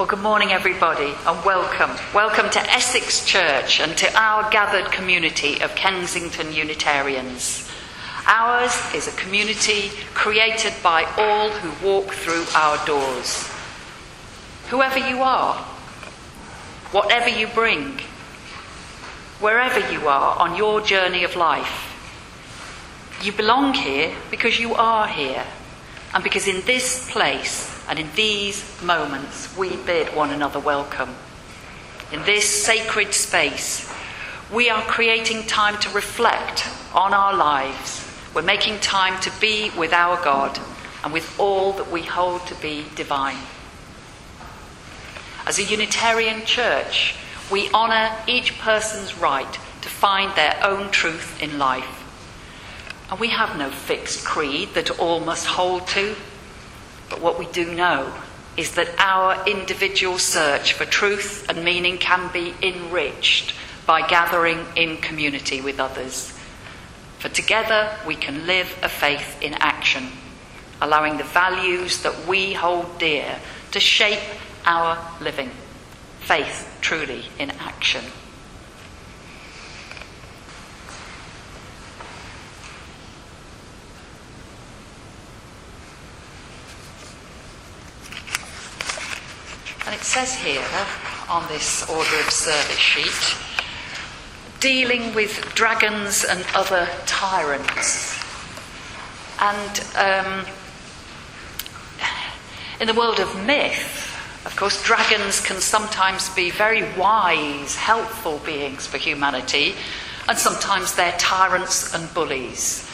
Well, good morning, everybody, and welcome. Welcome to Essex Church and to our gathered community of Kensington Unitarians. Ours is a community created by all who walk through our doors. Whoever you are, whatever you bring, wherever you are on your journey of life, you belong here because you are here, and because in this place and in these moments, we bid one another welcome. In this sacred space, we are creating time to reflect on our lives. We're making time to be with our God and with all that we hold to be divine. As a Unitarian church, we honour each person's right to find their own truth in life. And we have no fixed creed that all must hold to. But what we do know is that our individual search for truth and meaning can be enriched by gathering in community with others. For together we can live a faith in action, allowing the values that we hold dear to shape our living. Faith truly in action. And it says here on this order of service sheet dealing with dragons and other tyrants. And um, in the world of myth, of course, dragons can sometimes be very wise, helpful beings for humanity, and sometimes they're tyrants and bullies.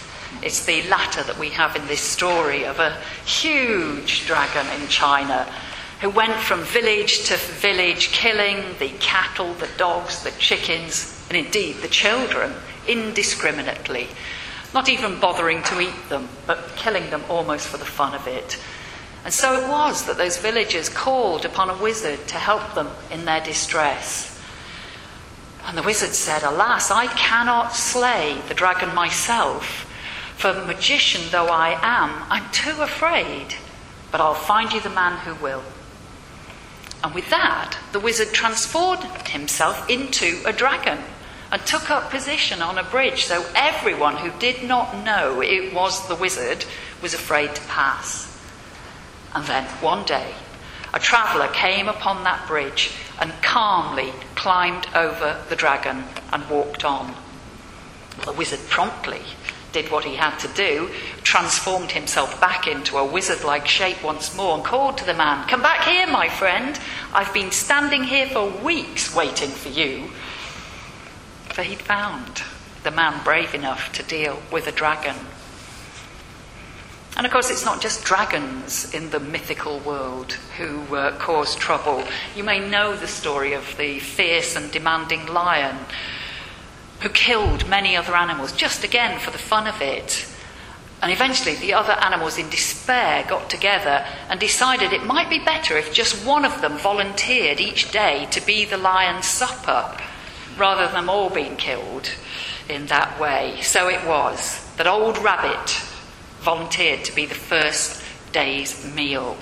It's the latter that we have in this story of a huge dragon in China who went from village to village killing the cattle, the dogs, the chickens, and indeed the children indiscriminately, not even bothering to eat them, but killing them almost for the fun of it. And so it was that those villagers called upon a wizard to help them in their distress. And the wizard said, Alas, I cannot slay the dragon myself, for magician though I am, I'm too afraid, but I'll find you the man who will. And with that, the wizard transformed himself into a dragon and took up position on a bridge so everyone who did not know it was the wizard was afraid to pass. And then one day, a traveller came upon that bridge and calmly climbed over the dragon and walked on. The wizard promptly did what he had to do, transformed himself back into a wizard like shape once more, and called to the man, Come back here, my friend. I've been standing here for weeks waiting for you. For he'd found the man brave enough to deal with a dragon. And of course, it's not just dragons in the mythical world who uh, cause trouble. You may know the story of the fierce and demanding lion who killed many other animals, just again for the fun of it. And eventually, the other animals, in despair, got together and decided it might be better if just one of them volunteered each day to be the lion's supper, rather than all being killed in that way. So it was that old rabbit volunteered to be the first day's meal.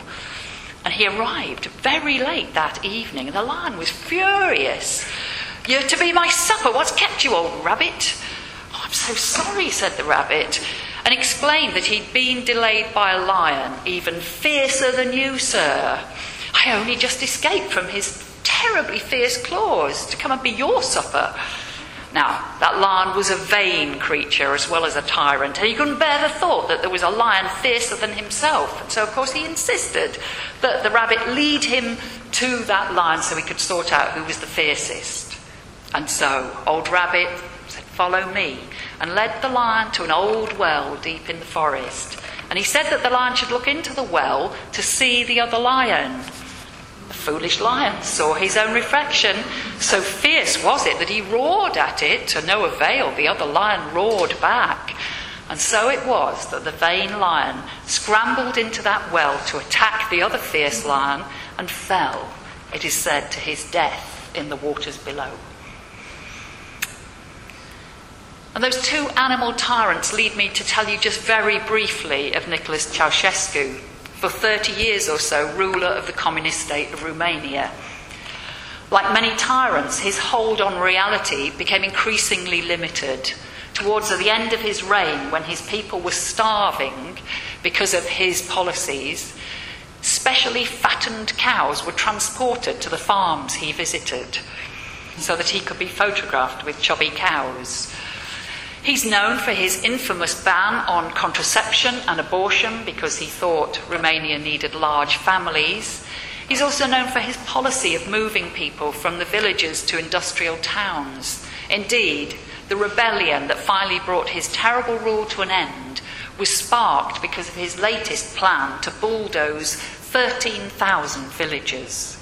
And he arrived very late that evening, and the lion was furious. You're to be my supper. What's kept you, old rabbit? Oh, I'm so sorry, said the rabbit, and explained that he'd been delayed by a lion even fiercer than you, sir. I only just escaped from his terribly fierce claws to come and be your supper. Now, that lion was a vain creature as well as a tyrant, and he couldn't bear the thought that there was a lion fiercer than himself. And so, of course, he insisted that the rabbit lead him to that lion so he could sort out who was the fiercest. And so, old rabbit said, Follow me, and led the lion to an old well deep in the forest. And he said that the lion should look into the well to see the other lion. The foolish lion saw his own reflection. So fierce was it that he roared at it to no avail. The other lion roared back. And so it was that the vain lion scrambled into that well to attack the other fierce lion and fell, it is said, to his death in the waters below. And those two animal tyrants lead me to tell you just very briefly of Nicholas Ceausescu, for 30 years or so, ruler of the communist state of Romania. Like many tyrants, his hold on reality became increasingly limited. Towards the end of his reign, when his people were starving because of his policies, specially fattened cows were transported to the farms he visited so that he could be photographed with chubby cows. He's known for his infamous ban on contraception and abortion because he thought Romania needed large families. He's also known for his policy of moving people from the villages to industrial towns. Indeed, the rebellion that finally brought his terrible rule to an end was sparked because of his latest plan to bulldoze 13,000 villages,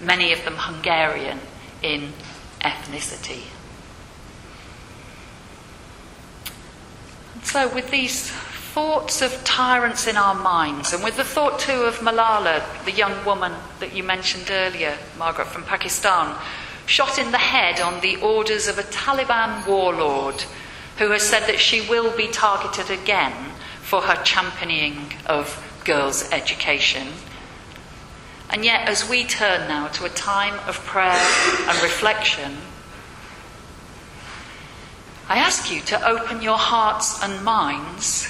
many of them Hungarian in ethnicity. So, with these thoughts of tyrants in our minds, and with the thought too of Malala, the young woman that you mentioned earlier, Margaret from Pakistan, shot in the head on the orders of a Taliban warlord who has said that she will be targeted again for her championing of girls' education. And yet, as we turn now to a time of prayer and reflection, I ask you to open your hearts and minds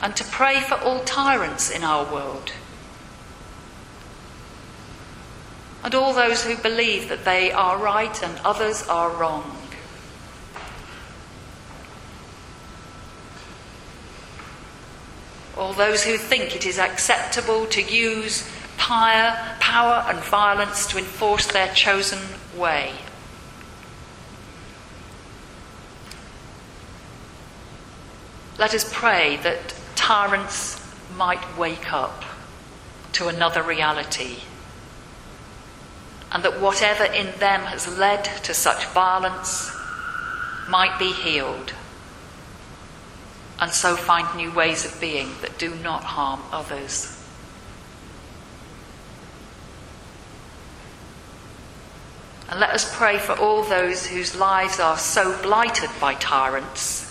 and to pray for all tyrants in our world and all those who believe that they are right and others are wrong. All those who think it is acceptable to use power and violence to enforce their chosen way. Let us pray that tyrants might wake up to another reality and that whatever in them has led to such violence might be healed and so find new ways of being that do not harm others. And let us pray for all those whose lives are so blighted by tyrants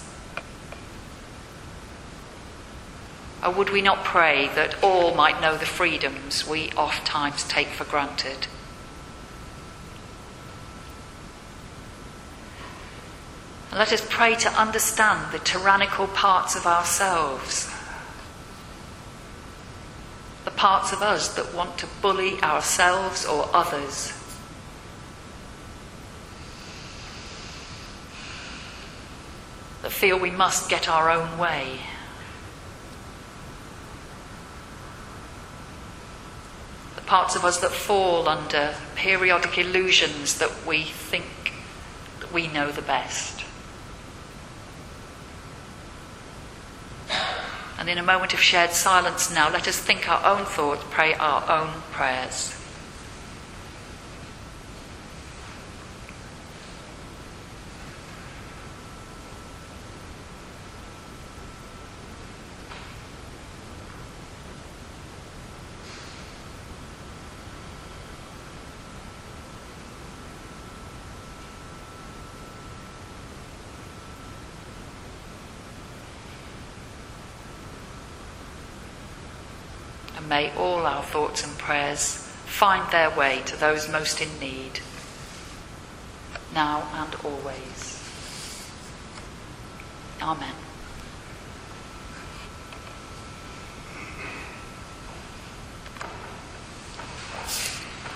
Would we not pray that all might know the freedoms we oft times take for granted? And let us pray to understand the tyrannical parts of ourselves, the parts of us that want to bully ourselves or others. That feel we must get our own way. Parts of us that fall under periodic illusions that we think that we know the best. And in a moment of shared silence now, let us think our own thoughts, pray our own prayers. and may all our thoughts and prayers find their way to those most in need, now and always. Amen.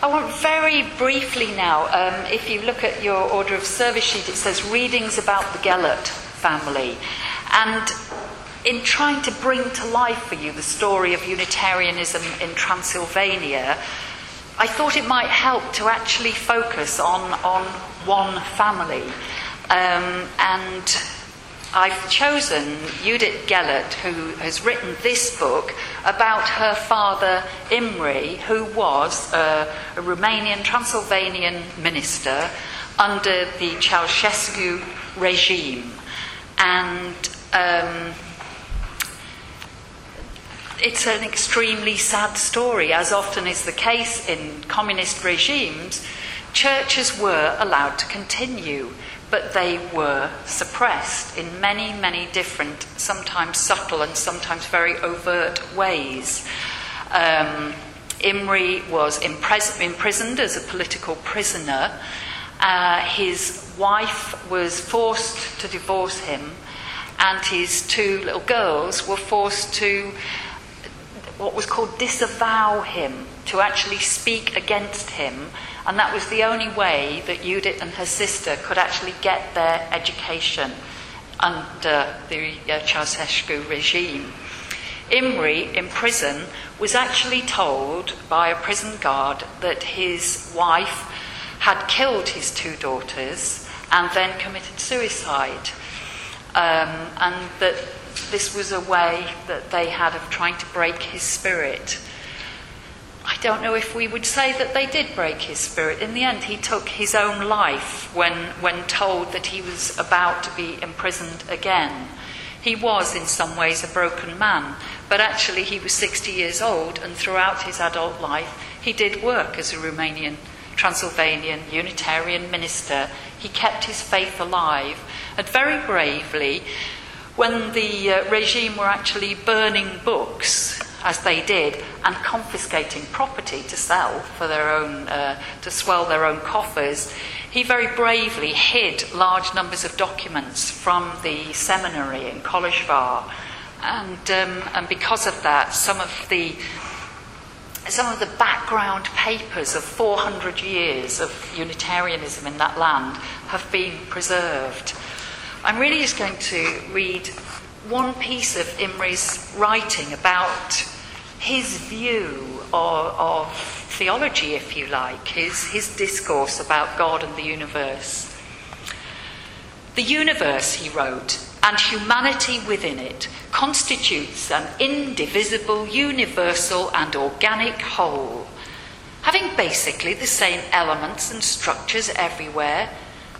I want very briefly now, um, if you look at your order of service sheet, it says readings about the Gellérd family. And in trying to bring to life for you the story of Unitarianism in Transylvania, I thought it might help to actually focus on, on one family. Um, and I've chosen Judith Gellérd, who has written this book about her father Imre, who was a, a Romanian Transylvanian minister under the Ceausescu regime. And um, it's an extremely sad story, as often is the case in communist regimes. Churches were allowed to continue, but they were suppressed in many, many different, sometimes subtle and sometimes very overt ways. Um, Imre was imprisoned as a political prisoner. Uh, his wife was forced to divorce him, and his two little girls were forced to what was called disavow him, to actually speak against him. And that was the only way that Judith and her sister could actually get their education under the uh, Ceausescu regime. Imre, in prison, was actually told by a prison guard that his wife had killed his two daughters and then committed suicide. Um, and that this was a way that they had of trying to break his spirit. I don't know if we would say that they did break his spirit. In the end, he took his own life when, when told that he was about to be imprisoned again. He was, in some ways, a broken man, but actually, he was 60 years old, and throughout his adult life, he did work as a Romanian, Transylvanian, Unitarian minister. He kept his faith alive, and very bravely, when the uh, regime were actually burning books, as they did, and confiscating property to sell for their own, uh, to swell their own coffers, he very bravely hid large numbers of documents from the seminary in Kolozsvár. And, um, and because of that, some of the some of the background papers of 400 years of Unitarianism in that land have been preserved. I'm really just going to read one piece of Imre's writing about his view of, of theology, if you like, his, his discourse about God and the universe. The universe, he wrote, and humanity within it constitutes an indivisible, universal, and organic whole, having basically the same elements and structures everywhere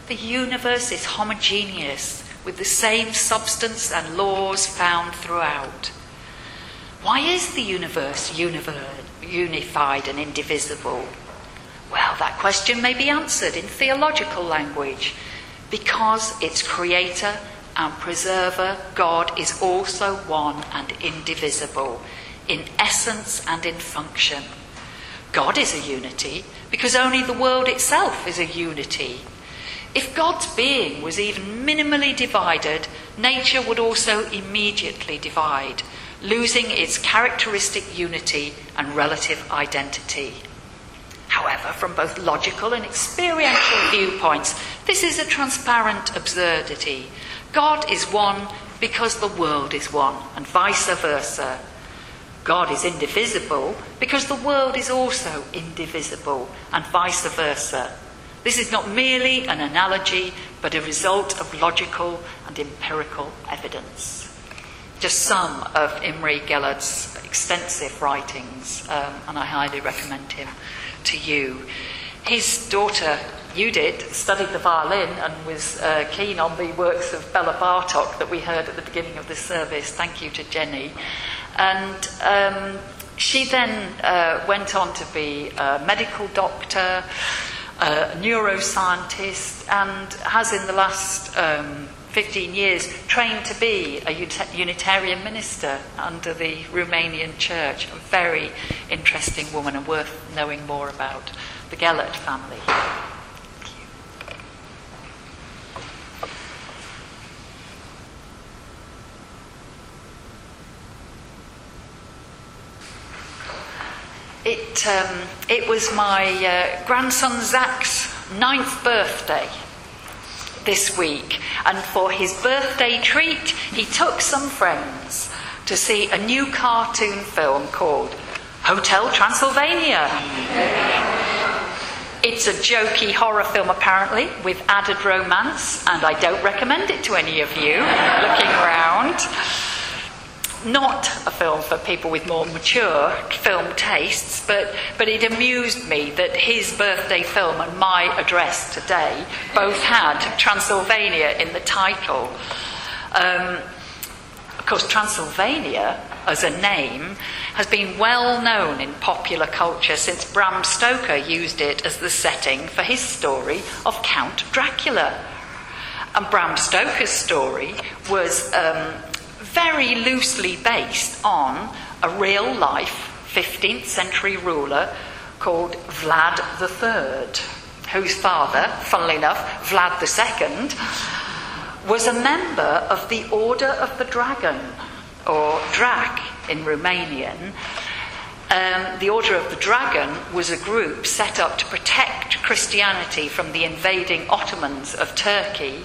the universe is homogeneous with the same substance and laws found throughout. Why is the universe unified and indivisible? Well, that question may be answered in theological language because its creator and preserver, God, is also one and indivisible in essence and in function. God is a unity because only the world itself is a unity if God's being was even minimally divided, nature would also immediately divide, losing its characteristic unity and relative identity. However, from both logical and experiential viewpoints, this is a transparent absurdity. God is one because the world is one, and vice versa. God is indivisible because the world is also indivisible, and vice versa. This is not merely an analogy, but a result of logical and empirical evidence. Just some of Imre Gellérd's extensive writings, um, and I highly recommend him to you. His daughter, Judith, studied the violin and was uh, keen on the works of Bela Bartok that we heard at the beginning of this service. Thank you to Jenny. And um, she then uh, went on to be a medical doctor a neuroscientist, and has in the last um, 15 years trained to be a Unitarian minister under the Romanian church. A very interesting woman and worth knowing more about the Gellérd family. Um, it was my uh, grandson Zach's ninth birthday this week, and for his birthday treat, he took some friends to see a new cartoon film called Hotel Transylvania. It's a jokey horror film, apparently, with added romance, and I don't recommend it to any of you looking around not a film for people with more mature film tastes, but, but it amused me that his birthday film and my address today both had Transylvania in the title. Um, of course, Transylvania as a name has been well known in popular culture since Bram Stoker used it as the setting for his story of Count Dracula. And Bram Stoker's story was um, very loosely based on a real life 15th century ruler called Vlad III, whose father, funnily enough, Vlad II, was a member of the Order of the Dragon, or DRAC in Romanian. Um, the Order of the Dragon was a group set up to protect Christianity from the invading Ottomans of Turkey.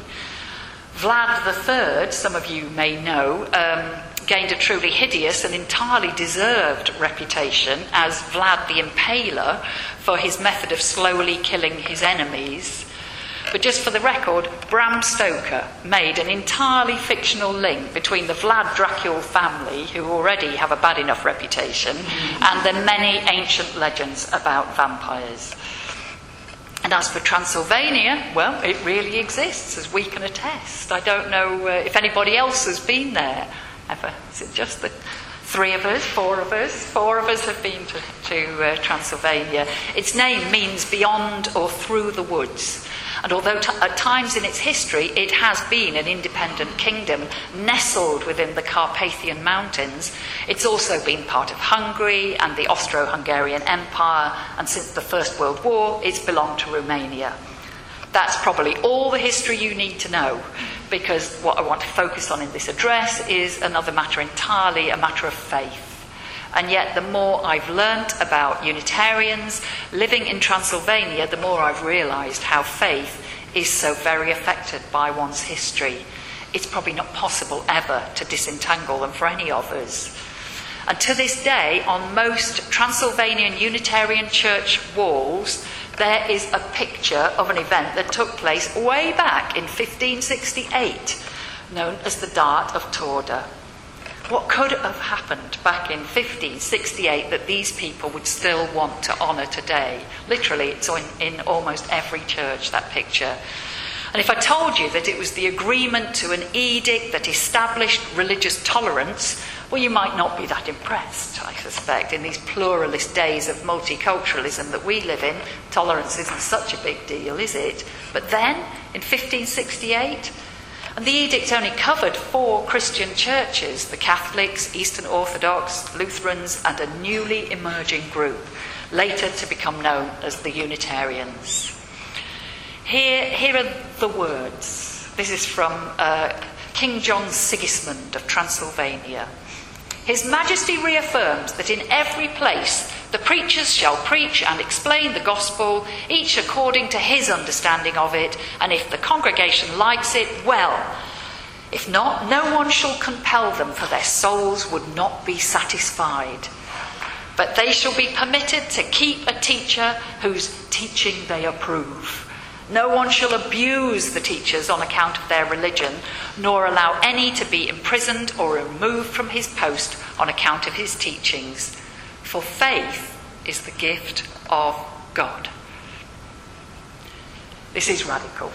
Vlad III, some of you may know, um, gained a truly hideous and entirely deserved reputation as Vlad the Impaler for his method of slowly killing his enemies. But just for the record, Bram Stoker made an entirely fictional link between the Vlad Dracul family, who already have a bad enough reputation, and the many ancient legends about vampires. And as for Transylvania, well, it really exists, as we can attest. I don't know uh, if anybody else has been there ever. Is it just the three of us, four of us? Four of us have been to, to uh, Transylvania. Its name means beyond or through the woods. And although t- at times in its history it has been an independent kingdom nestled within the Carpathian Mountains, it's also been part of Hungary and the Austro Hungarian Empire, and since the First World War, it's belonged to Romania. That's probably all the history you need to know, because what I want to focus on in this address is another matter entirely, a matter of faith. And yet, the more I've learnt about Unitarians living in Transylvania, the more I've realised how faith is so very affected by one's history. It's probably not possible ever to disentangle them for any of us. And to this day, on most Transylvanian Unitarian Church walls, there is a picture of an event that took place way back in 1568, known as the Diet of Torda. What could have happened back in 1568 that these people would still want to honour today? Literally, it's in, in almost every church, that picture. And if I told you that it was the agreement to an edict that established religious tolerance, well, you might not be that impressed, I suspect. In these pluralist days of multiculturalism that we live in, tolerance isn't such a big deal, is it? But then, in 1568, and the edict only covered four Christian churches the Catholics, Eastern Orthodox, Lutherans, and a newly emerging group, later to become known as the Unitarians. Here, here are the words. This is from uh, King John Sigismund of Transylvania. His Majesty reaffirms that in every place the preachers shall preach and explain the gospel, each according to his understanding of it, and if the congregation likes it, well. If not, no one shall compel them, for their souls would not be satisfied. But they shall be permitted to keep a teacher whose teaching they approve. No one shall abuse the teachers on account of their religion, nor allow any to be imprisoned or removed from his post on account of his teachings for faith is the gift of God. This is radical.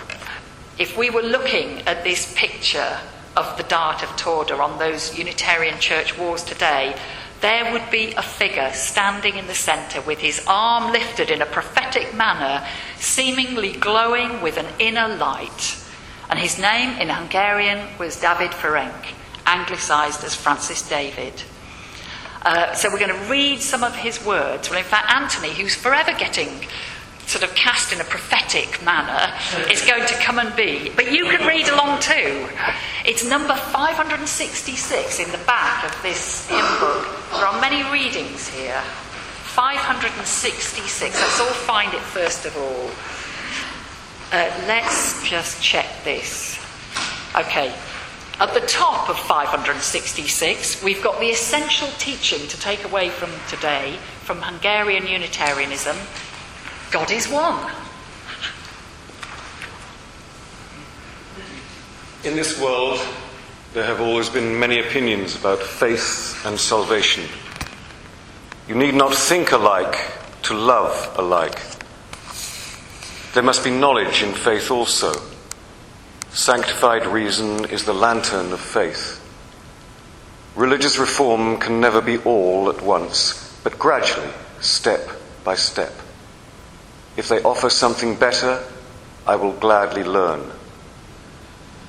If we were looking at this picture of the Diet of Torda on those Unitarian church walls today, there would be a figure standing in the centre with his arm lifted in a prophetic manner, seemingly glowing with an inner light. And his name in Hungarian was David Ferenc, anglicised as Francis David. Uh, so we're going to read some of his words. Well, in fact, Anthony, who's forever getting sort of cast in a prophetic manner, is going to come and be. But you can read along too. It's number 566 in the back of this hymn book. There are many readings here. 566. Let's all find it first of all. Uh, let's just check this. Okay, at the top of 566, we've got the essential teaching to take away from today from Hungarian Unitarianism God is one. In this world, there have always been many opinions about faith and salvation. You need not think alike to love alike. There must be knowledge in faith also. Sanctified reason is the lantern of faith. Religious reform can never be all at once, but gradually, step by step. If they offer something better, I will gladly learn.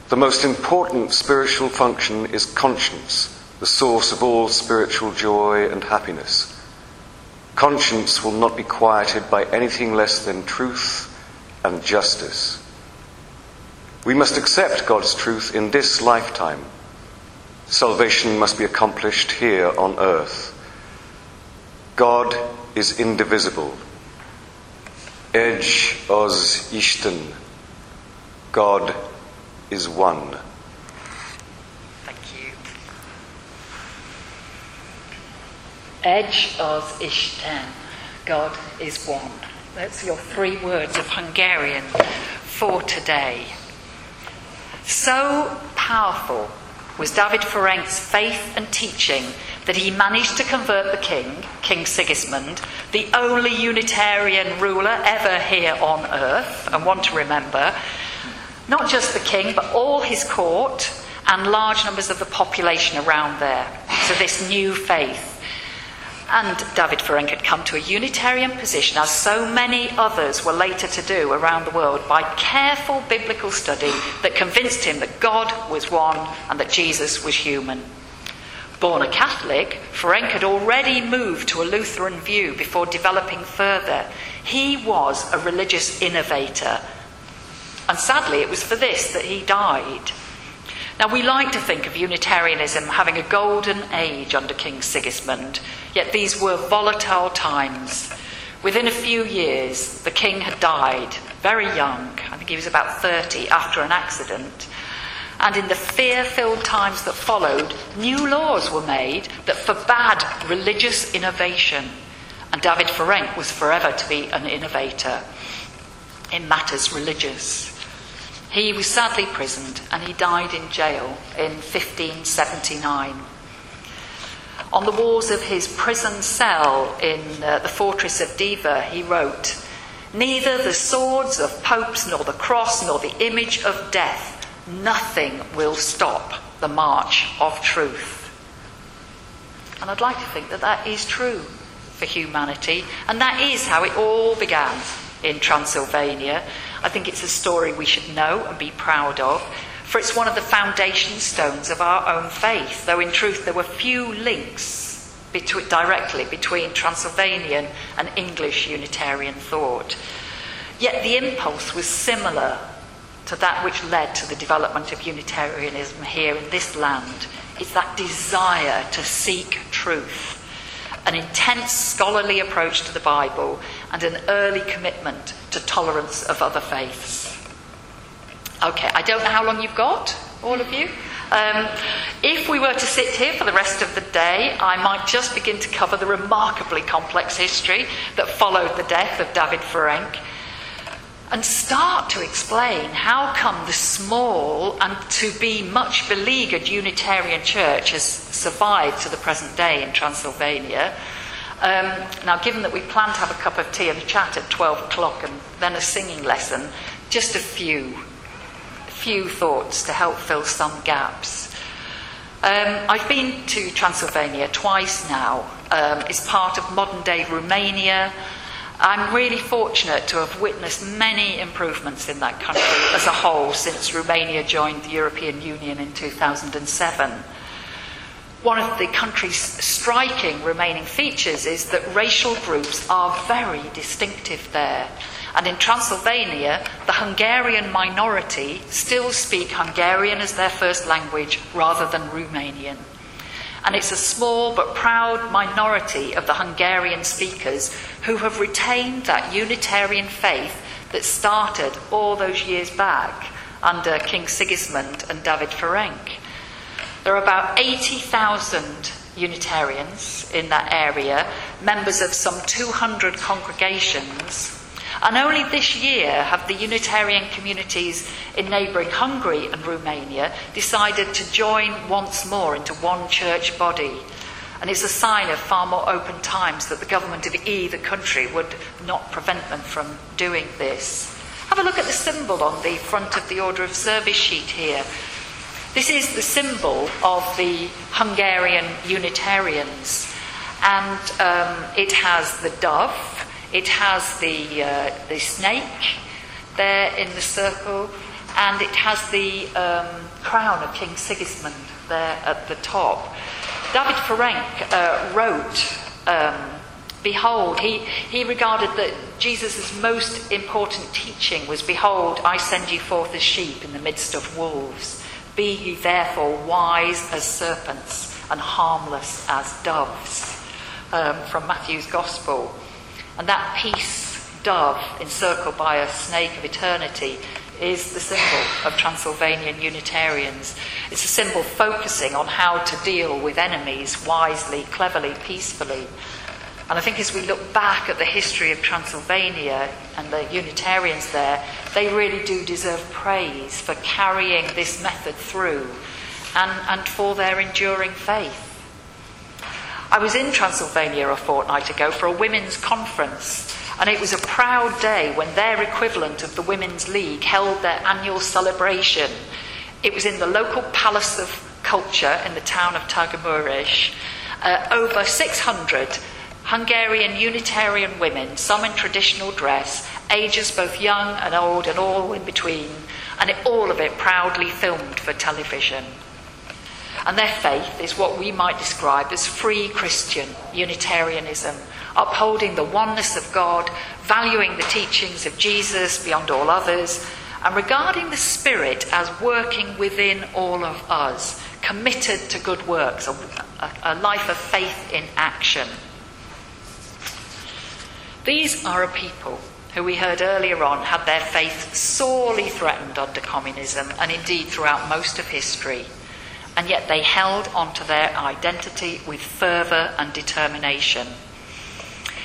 The most important spiritual function is conscience, the source of all spiritual joy and happiness. Conscience will not be quieted by anything less than truth and justice. We must accept God's truth in this lifetime. Salvation must be accomplished here on earth. God is indivisible. Egy az Isten. God is one. Thank you. Egy az Isten. God is one. That's your three words of Hungarian for today. So powerful was David Ferenc's faith and teaching that he managed to convert the king, King Sigismund, the only Unitarian ruler ever here on earth, and one to remember, not just the king, but all his court and large numbers of the population around there. So, this new faith. And David Ferenc had come to a Unitarian position, as so many others were later to do around the world, by careful biblical study that convinced him that God was one and that Jesus was human. Born a Catholic, Ferenc had already moved to a Lutheran view before developing further. He was a religious innovator. And sadly, it was for this that he died. Now, we like to think of Unitarianism having a golden age under King Sigismund, yet these were volatile times. Within a few years, the king had died, very young, I think he was about 30, after an accident. And in the fear filled times that followed, new laws were made that forbade religious innovation. And David Ferenc was forever to be an innovator in matters religious. He was sadly imprisoned and he died in jail in 1579. On the walls of his prison cell in uh, the fortress of Deva, he wrote, Neither the swords of popes, nor the cross, nor the image of death, nothing will stop the march of truth. And I'd like to think that that is true for humanity, and that is how it all began in Transylvania. I think it's a story we should know and be proud of, for it's one of the foundation stones of our own faith, though in truth there were few links between, directly between Transylvanian and English Unitarian thought. Yet the impulse was similar to that which led to the development of Unitarianism here in this land. It's that desire to seek truth an intense scholarly approach to the Bible, and an early commitment to tolerance of other faiths. Okay, I don't know how long you've got, all of you. Um, if we were to sit here for the rest of the day, I might just begin to cover the remarkably complex history that followed the death of David Ferenc and start to explain how come the small and to be much beleaguered Unitarian Church has survived to the present day in Transylvania. Um, now, given that we plan to have a cup of tea and a chat at 12 o'clock and then a singing lesson, just a few, few thoughts to help fill some gaps. Um, I've been to Transylvania twice now. Um, it's part of modern day Romania. I'm really fortunate to have witnessed many improvements in that country as a whole since Romania joined the European Union in 2007. One of the country's striking remaining features is that racial groups are very distinctive there. And in Transylvania, the Hungarian minority still speak Hungarian as their first language rather than Romanian and it's a small but proud minority of the Hungarian speakers who have retained that Unitarian faith that started all those years back under King Sigismund and David Ferenc. There are about 80,000 Unitarians in that area, members of some 200 congregations and only this year have the Unitarian communities in neighbouring Hungary and Romania decided to join once more into one church body. And it's a sign of far more open times that the government of either country would not prevent them from doing this. Have a look at the symbol on the front of the order of service sheet here. This is the symbol of the Hungarian Unitarians, and um, it has the dove, it has the, uh, the snake there in the circle, and it has the um, crown of King Sigismund there at the top. David Ferenc uh, wrote um, Behold, he, he regarded that Jesus' most important teaching was Behold, I send you forth as sheep in the midst of wolves. Be ye therefore wise as serpents and harmless as doves. Um, from Matthew's Gospel. And that peace dove encircled by a snake of eternity is the symbol of Transylvanian Unitarians. It's a symbol focusing on how to deal with enemies wisely, cleverly, peacefully. And I think as we look back at the history of Transylvania and the Unitarians there, they really do deserve praise for carrying this method through and, and for their enduring faith. I was in Transylvania a fortnight ago for a women's conference, and it was a proud day when their equivalent of the Women's League held their annual celebration. It was in the local Palace of Culture in the town of Târgu Mureș. Uh, over 600 Hungarian Unitarian women, some in traditional dress, ages both young and old and all in between, and it, all of it proudly filmed for television. And their faith is what we might describe as free Christian Unitarianism, upholding the oneness of God, valuing the teachings of Jesus beyond all others, and regarding the Spirit as working within all of us, committed to good works, a, a, life of faith in action. These are a people who we heard earlier on had their faith sorely threatened under communism and indeed throughout most of history and yet they held on to their identity with fervour and determination.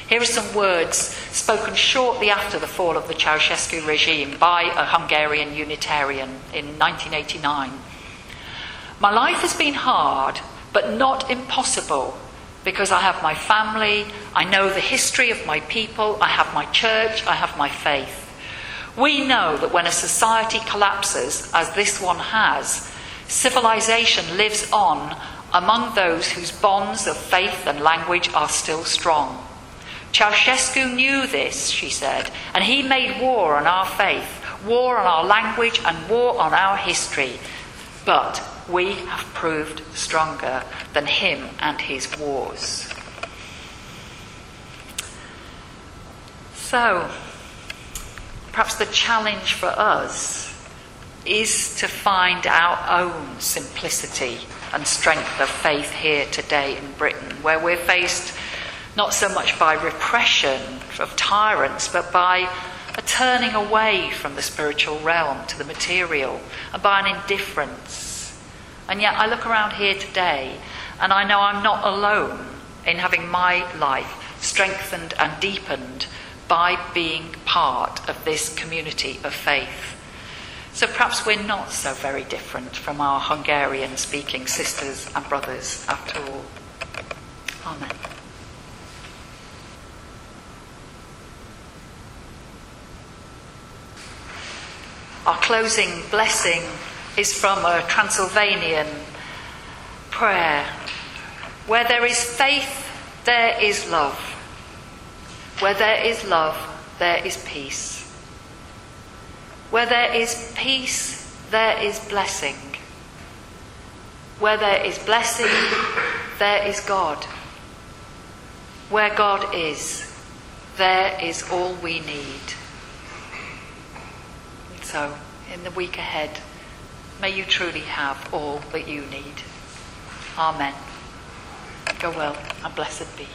Here are some words spoken shortly after the fall of the Ceausescu regime by a Hungarian Unitarian in 1989. My life has been hard, but not impossible, because I have my family, I know the history of my people, I have my church, I have my faith. We know that when a society collapses, as this one has, Civilization lives on among those whose bonds of faith and language are still strong. Ceausescu knew this, she said, and he made war on our faith, war on our language, and war on our history. But we have proved stronger than him and his wars. So, perhaps the challenge for us is to find our own simplicity and strength of faith here today in Britain, where we're faced not so much by repression of tyrants, but by a turning away from the spiritual realm to the material, and by an indifference. And yet I look around here today and I know I'm not alone in having my life strengthened and deepened by being part of this community of faith. So perhaps we're not so very different from our Hungarian speaking sisters and brothers after all. Amen. Our closing blessing is from a Transylvanian prayer. Where there is faith, there is love. Where there is love, there is peace. Where there is peace, there is blessing. Where there is blessing, there is God. Where God is, there is all we need. So, in the week ahead, may you truly have all that you need. Amen. Go well and blessed be.